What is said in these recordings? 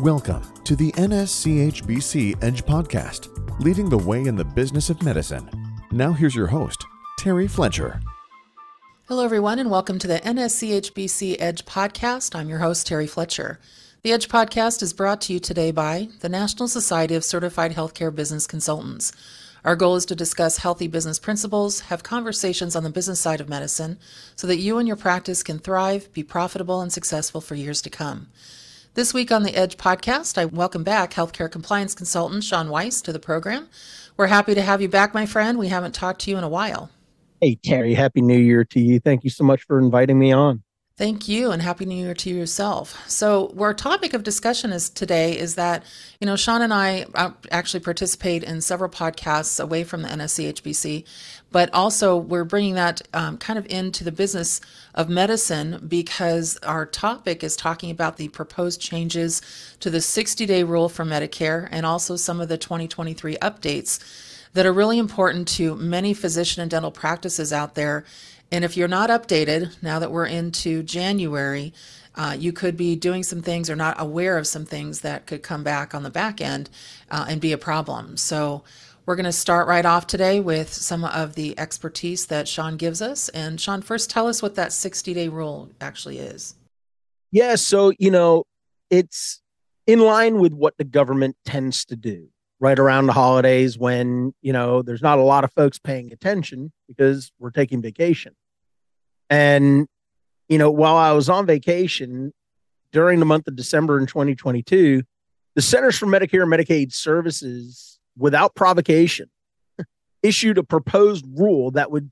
Welcome to the NSCHBC Edge Podcast, leading the way in the business of medicine. Now, here's your host, Terry Fletcher. Hello, everyone, and welcome to the NSCHBC Edge Podcast. I'm your host, Terry Fletcher. The Edge Podcast is brought to you today by the National Society of Certified Healthcare Business Consultants. Our goal is to discuss healthy business principles, have conversations on the business side of medicine, so that you and your practice can thrive, be profitable, and successful for years to come. This week on the Edge podcast, I welcome back healthcare compliance consultant Sean Weiss to the program. We're happy to have you back, my friend. We haven't talked to you in a while. Hey, Terry, Happy New Year to you. Thank you so much for inviting me on. Thank you, and happy New Year to yourself. So, our topic of discussion is today is that you know Sean and I uh, actually participate in several podcasts away from the NSCHBC, but also we're bringing that um, kind of into the business of medicine because our topic is talking about the proposed changes to the 60-day rule for Medicare and also some of the 2023 updates that are really important to many physician and dental practices out there and if you're not updated, now that we're into January, uh, you could be doing some things or not aware of some things that could come back on the back end uh, and be a problem. So, we're going to start right off today with some of the expertise that Sean gives us. And Sean, first tell us what that 60 day rule actually is. Yeah. So, you know, it's in line with what the government tends to do right around the holidays when, you know, there's not a lot of folks paying attention because we're taking vacation. And, you know, while I was on vacation during the month of December in 2022, the Centers for Medicare and Medicaid Services, without provocation, issued a proposed rule that would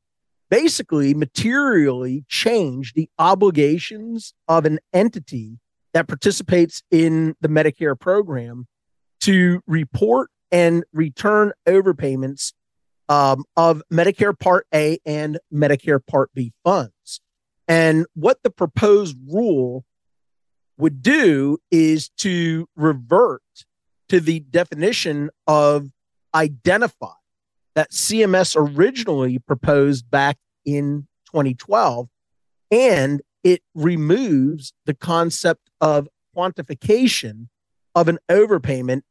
basically materially change the obligations of an entity that participates in the Medicare program to report and return overpayments um, of Medicare Part A and Medicare Part B funds. And what the proposed rule would do is to revert to the definition of identify that CMS originally proposed back in 2012. And it removes the concept of quantification of an overpayment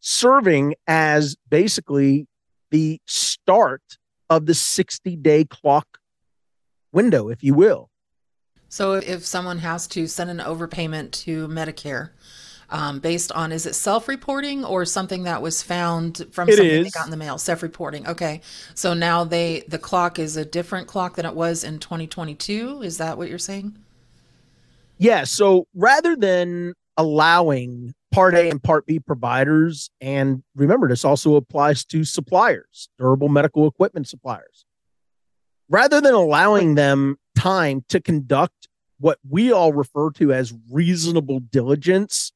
serving as basically the start of the 60 day clock window, if you will. So if someone has to send an overpayment to Medicare, um, based on is it self-reporting or something that was found from it something is. they got in the mail self-reporting okay so now they the clock is a different clock than it was in 2022 is that what you're saying yeah so rather than allowing Part A and Part B providers. And remember, this also applies to suppliers, durable medical equipment suppliers. Rather than allowing them time to conduct what we all refer to as reasonable diligence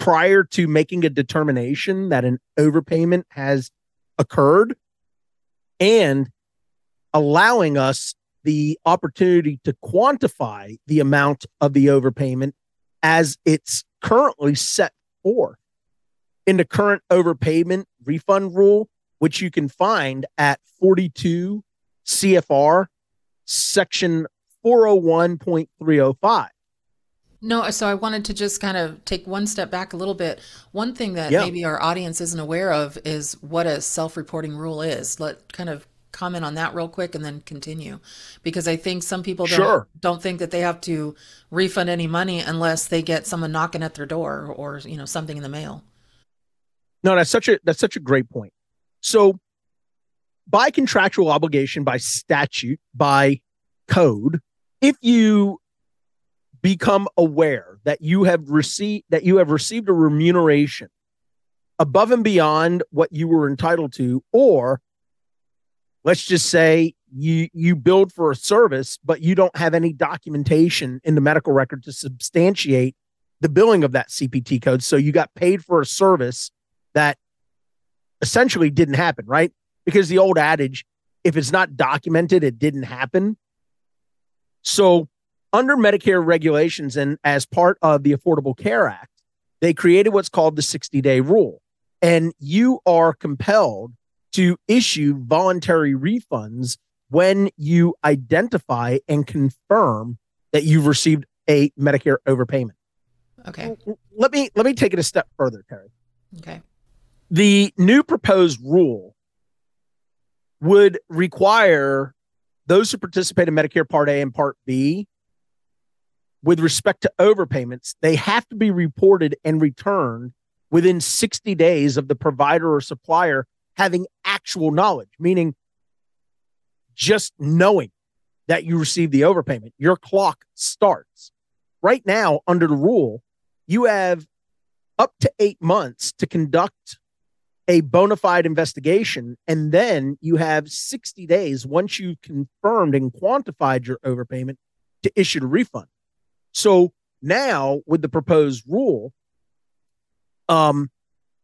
prior to making a determination that an overpayment has occurred and allowing us the opportunity to quantify the amount of the overpayment as it's currently set forth in the current overpayment refund rule, which you can find at 42 CFR section 401.305. No, so I wanted to just kind of take one step back a little bit. One thing that Yeah. maybe our audience isn't aware of is what a self-reporting rule is. Let kind of comment on that real quick and then continue because I think some people don't Sure. don't think that they have to refund any money unless they get someone knocking at their door or you know something in the mail. No, that's such a that's such a great point. So by contractual obligation, by statute, by code, if you become aware that you have received that you have received a remuneration above and beyond what you were entitled to, or let's just say you you billed for a service, but you don't have any documentation in the medical record to substantiate the billing of that CPT code. So you got paid for a service that essentially didn't happen, right? Because the old adage, if it's not documented, it didn't happen. So, under Medicare regulations and as part of the Affordable Care Act, they created what's called the 60 day rule. And you are compelled to issue voluntary refunds when you identify and confirm that you've received a Medicare overpayment. Okay. Let me let me take it a step further, Terry. Okay. The new proposed rule would require those who participate in Medicare Part A and Part B with respect to overpayments, they have to be reported and returned within 60 days of the provider or supplier having actual knowledge, meaning just knowing that you received the overpayment. Your clock starts. Right now, under the rule, you have up to eight months to conduct a bona fide investigation. And then you have 60 days once you've confirmed and quantified your overpayment to issue a refund. So now with the proposed rule, um,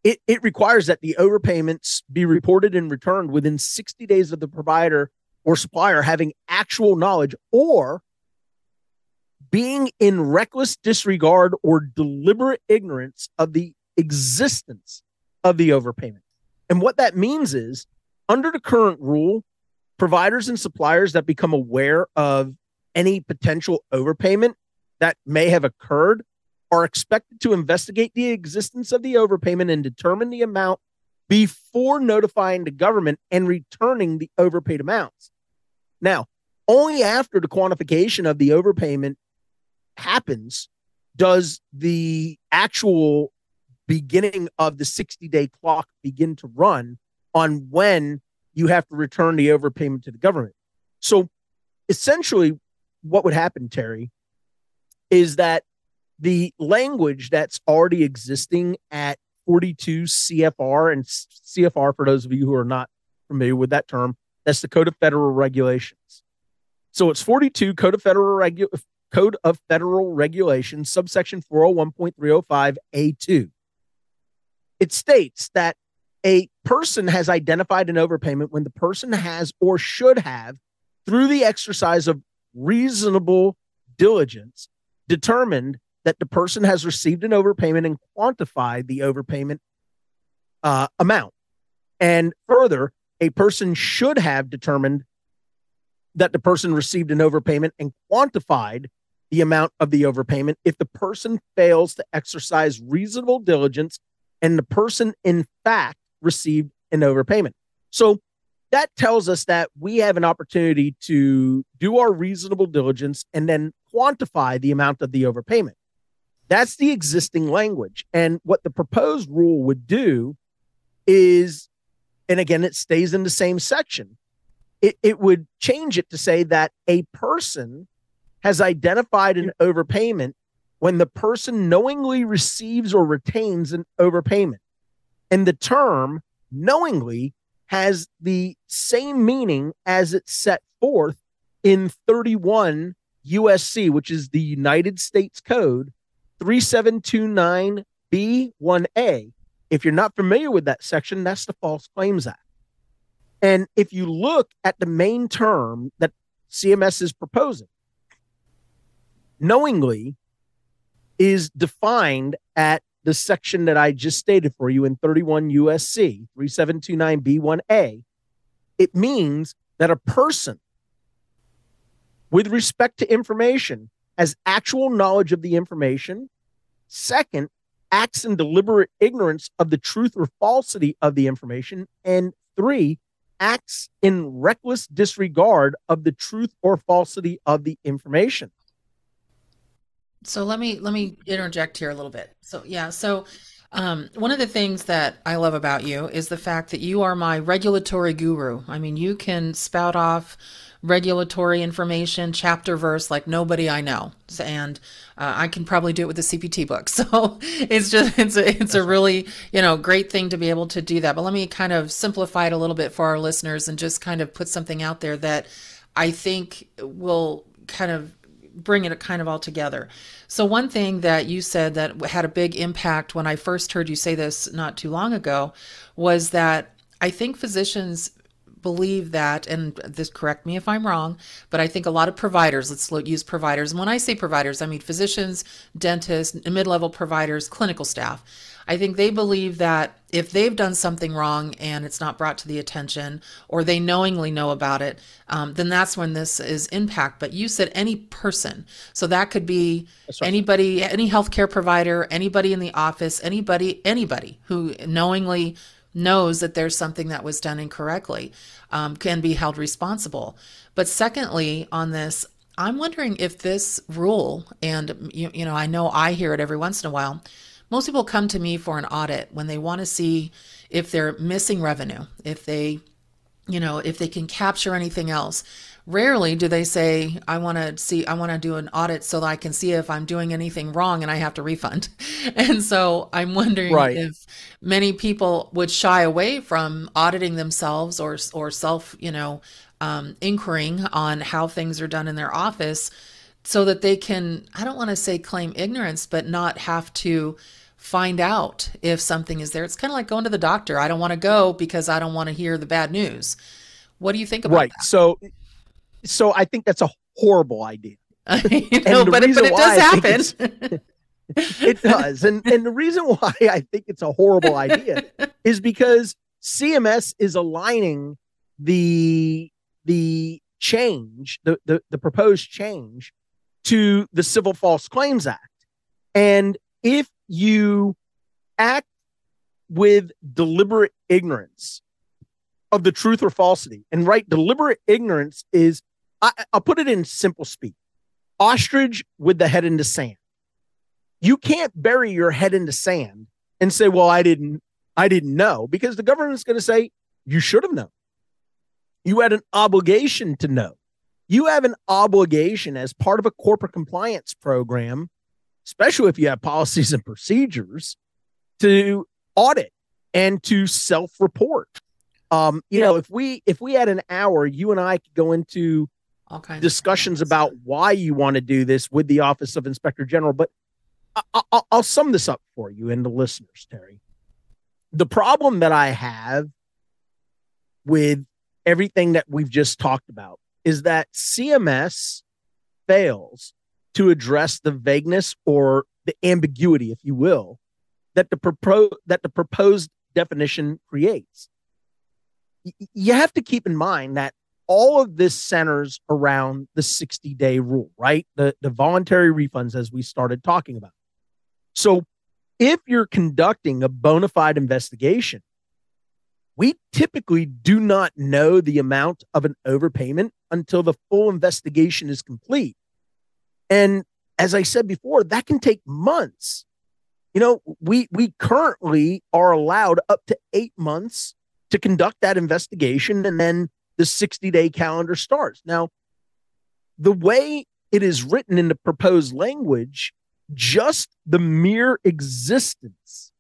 it, it requires that the overpayments be reported and returned within 60 days of the provider or supplier having actual knowledge or being in reckless disregard or deliberate ignorance of the existence of the overpayment. And what that means is under the current rule, providers and suppliers that become aware of any potential overpayment that may have occurred are expected to investigate the existence of the overpayment and determine the amount before notifying the government and returning the overpaid amounts. Now, only after the quantification of the overpayment happens does the actual beginning of the 60 day clock begin to run on when you have to return the overpayment to the government. So essentially, what would happen, Terry, is that the language that's already existing at 42 CFR and CFR, for those of you who are not familiar with that term, that's the Code of Federal Regulations. So it's 42 Code of Federal Regu- Code of Federal Regulations, subsection 401.305A2. It states that a person has identified an overpayment when the person has or should have, through the exercise of reasonable diligence, determined that the person has received an overpayment and quantified the overpayment uh, amount. And further, a person should have determined that the person received an overpayment and quantified the amount of the overpayment if the person fails to exercise reasonable diligence and the person in fact received an overpayment. So that tells us that we have an opportunity to do our reasonable diligence and then quantify the amount of the overpayment. That's the existing language. And what the proposed rule would do is, and again, it stays in the same section, it, it would change it to say that a person has identified an overpayment when the person knowingly receives or retains an overpayment. And the term knowingly has the same meaning as it's set forth in 31 USC, which is the United States Code 3729B1A. If you're not familiar with that section, that's the False Claims Act. And if you look at the main term that CMS is proposing, knowingly is defined at the section that I just stated for you in 31 USC 3729B1A. It means that a person with respect to information as actual knowledge of the information. Second, acts in deliberate ignorance of the truth or falsity of the information. And three, acts in reckless disregard of the truth or falsity of the information. So let me let me interject here a little bit. So yeah, so um, one of the things that I love about you is the fact that you are my regulatory guru. I mean, you can spout off regulatory information, chapter verse, like nobody I know, and uh, I can probably do it with the CPT book. So it's just it's a it's a really you know great thing to be able to do that. But let me kind of simplify it a little bit for our listeners and just kind of put something out there that I think will kind of bring it kind of all together. So, one thing that you said that had a big impact when I first heard you say this not too long ago was that I think physicians believe that, and this correct me if I'm wrong, but I think a lot of providers, let's use providers. And when I say providers, I mean physicians, dentists, mid level providers, clinical staff. I think they believe that if they've done something wrong and it's not brought to the attention or they knowingly know about it, um, then that's when this is impact. But you said any person. So that could be right. anybody, any healthcare provider, anybody in the office, anybody, anybody who knowingly knows that there's something that was done incorrectly um, can be held responsible. But secondly, on this, I'm wondering if this rule, and you, you know, I know I hear it every once in a while most people come to me for an audit when they want to see if they're missing revenue, if they, you know, if they can capture anything else. Rarely do they say, I want to see, I want to do an audit so that I can see if I'm doing anything wrong and I have to refund. And so I'm wondering right. if many people would shy away from auditing themselves or, or self, you know, um, inquiring on how things are done in their office so that they can, I don't want to say claim ignorance, but not have to find out if something is there. It's kind of like going to the doctor. I don't want to go because I don't want to hear the bad news. What do you think about right. that? Right. So, so I think that's a horrible idea. you know, but, it, but it does happen. it does. And and the reason why I think it's a horrible idea is because CMS is aligning the the change, the, the, the proposed change to the Civil False Claims Act. And if you act with deliberate ignorance of the truth or falsity, and right, deliberate ignorance is, I, I'll put it in simple speak ostrich with the head in the sand. You can't bury your head in the sand and say, well, I didn't, I didn't know, because the government's going to say, you should have known. You had an obligation to know you have an obligation as part of a corporate compliance program, especially if you have policies and procedures, to audit and to self-report. Um, you know, if we if we had an hour, you and I could go into all kinds discussions about why you want to do this with the Office of Inspector General. But I, I, I'll sum this up for you and the listeners, Terry. The problem that I have with everything that we've just talked about is that CMS fails to address the vagueness or the ambiguity, if you will, that the propo- that the proposed definition creates. Y- you have to keep in mind that all of this centers around the 60 day rule, right? The, the voluntary refunds, as we started talking about. So, if you're conducting a bona fide investigation, we typically do not know the amount of an overpayment until the full investigation is complete. And as I said before, that can take months. You know, we we currently are allowed up to 8 months to conduct that investigation and then the 60-day calendar starts. Now, the way it is written in the proposed language, just the mere existence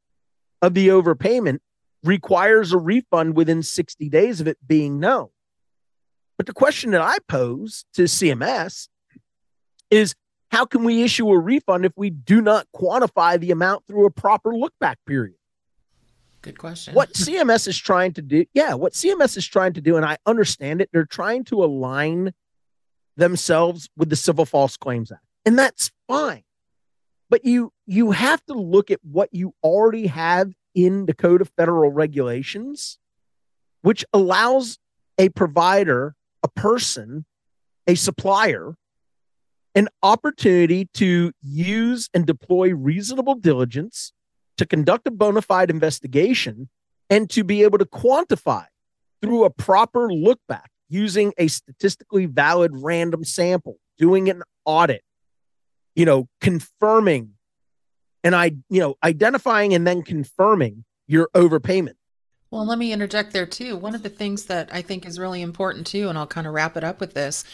of the overpayment requires a refund within 60 days of it being known. But the question that I pose to CMS is how can we issue a refund if we do not quantify the amount through a proper look back period? Good question. What CMS is trying to do, yeah, what CMS is trying to do, and I understand it, they're trying to align themselves with the Civil False Claims Act. And that's fine. But you you have to look at what you already have in the Code of Federal Regulations, which allows a provider a person, a supplier, an opportunity to use and deploy reasonable diligence to conduct a bona fide investigation and to be able to quantify through a proper look back using a statistically valid random sample, doing an audit, you know, confirming and I, you know, identifying and then confirming your overpayment. Well, let me interject there too. One of the things that I think is really important too, and I'll kind of wrap it up with this.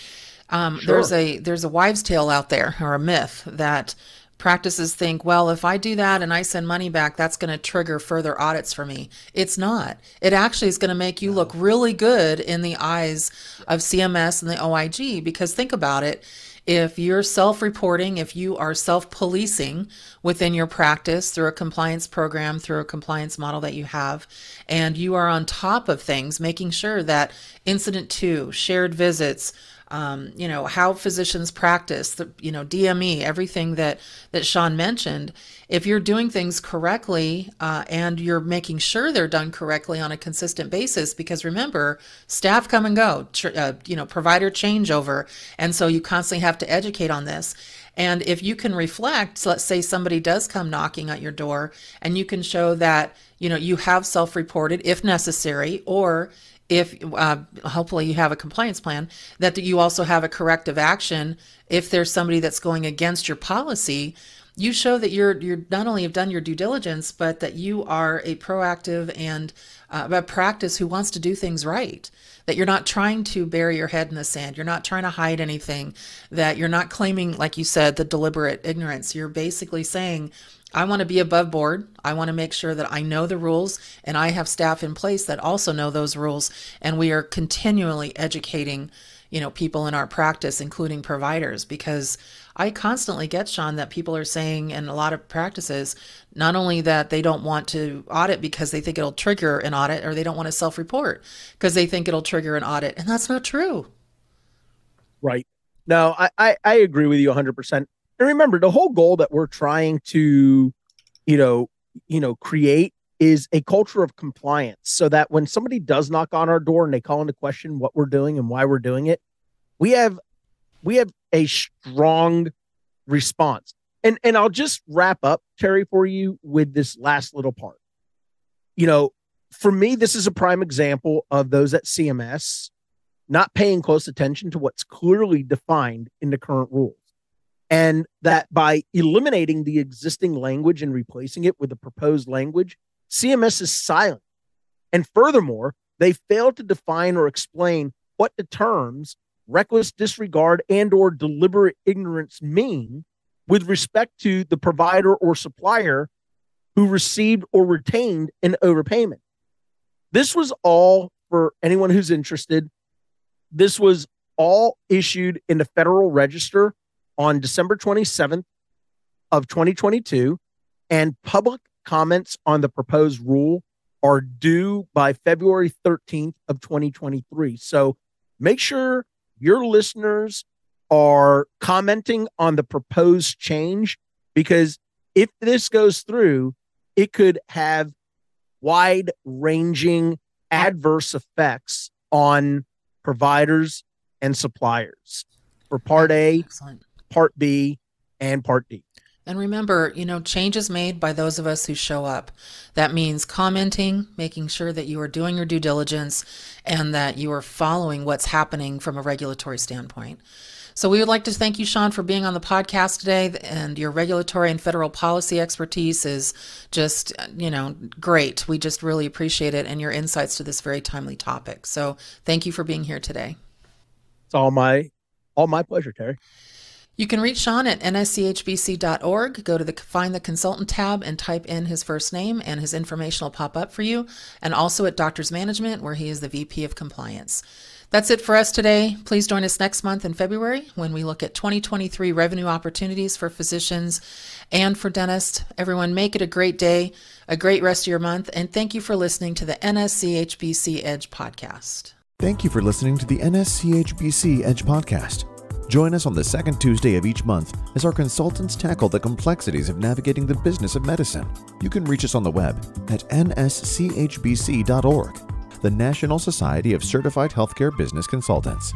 Um, sure. There's a there's a wives' tale out there or a myth that practices think, well, if I do that and I send money back, that's going to trigger further audits for me. It's not. It actually is going to make you look really good in the eyes of CMS and the OIG because think about it if you're self reporting, if you are self policing within your practice through a compliance program, through a compliance model that you have, and you are on top of things, making sure that incident to, shared visits, um, you know how physicians practice the you know dme everything that that sean mentioned. If you're doing things correctly uh, and you're making sure they're done correctly on a consistent basis because remember staff come and go tr- uh, you know provider changeover and so you constantly have to educate on this. And if you can reflect so let's say somebody does come knocking at your door and you can show that you know you have self-reported if necessary or if uh, hopefully you have a compliance plan, that you also have a corrective action if there's somebody that's going against your policy. You show that you're you're not only have done your due diligence, but that you are a proactive and uh, a practice who wants to do things right. That you're not trying to bury your head in the sand. You're not trying to hide anything. That you're not claiming, like you said, the deliberate ignorance. You're basically saying, I want to be above board. I want to make sure that I know the rules and I have staff in place that also know those rules. And we are continually educating, you know, people in our practice, including providers, because I constantly get, Sean, that people are saying in a lot of practices, not only that they don't want to audit because they think it'll trigger an audit or they don't want to self report because they think it'll trigger an audit. And that's not true. Right. No, I, I, I agree with you 100%. And remember, the whole goal that we're trying to, you know, you know, create is a culture of compliance so that when somebody does knock on our door and they call into question what we're doing and why we're doing it, we have we have a strong response. And and I'll just wrap up Terry for you with this last little part. You know, for me this is a prime example of those at CMS not paying close attention to what's clearly defined in the current rules and that by eliminating the existing language and replacing it with the proposed language, CMS is silent. And furthermore, they fail to define or explain what the terms reckless disregard and or deliberate ignorance mean with respect to the provider or supplier who received or retained an overpayment. This was all for anyone who's interested. This was all issued in the Federal Register on December 27th of 2022, and public comments on the proposed rule are due by February 13th of 2023. So make sure your listeners are commenting on the proposed change because if this goes through, it could have wide ranging adverse effects on providers and suppliers. For part A, Excellent. Part B, and Part D. And remember, you know, change is made by those of us who show up. That means commenting, making sure that you are doing your due diligence and that you are following what's happening from a regulatory standpoint. So we would like to thank you, Sean, for being on the podcast today. And your regulatory and federal policy expertise is just, you know, great. We just really appreciate it and your insights to this very timely topic. So thank you for being here today. It's all my all my pleasure, Terry. You can reach Sean at nschbc.org. Go to the Find the Consultant tab and type in his first name, and his information will pop up for you. And also at Doctors Management, where he is the VP of Compliance. That's it for us today. Please join us next month in February when we look at 2023 revenue opportunities for physicians and for dentists. Everyone, make it a great day, a great rest of your month, and thank you for listening to the NSCHBC Edge podcast. Thank you for listening to the NSCHBC Edge podcast. Join us on the second Tuesday of each month as our consultants tackle the complexities of navigating the business of medicine. You can reach us on the web at nschbc.org, the National Society of Certified Healthcare Business Consultants.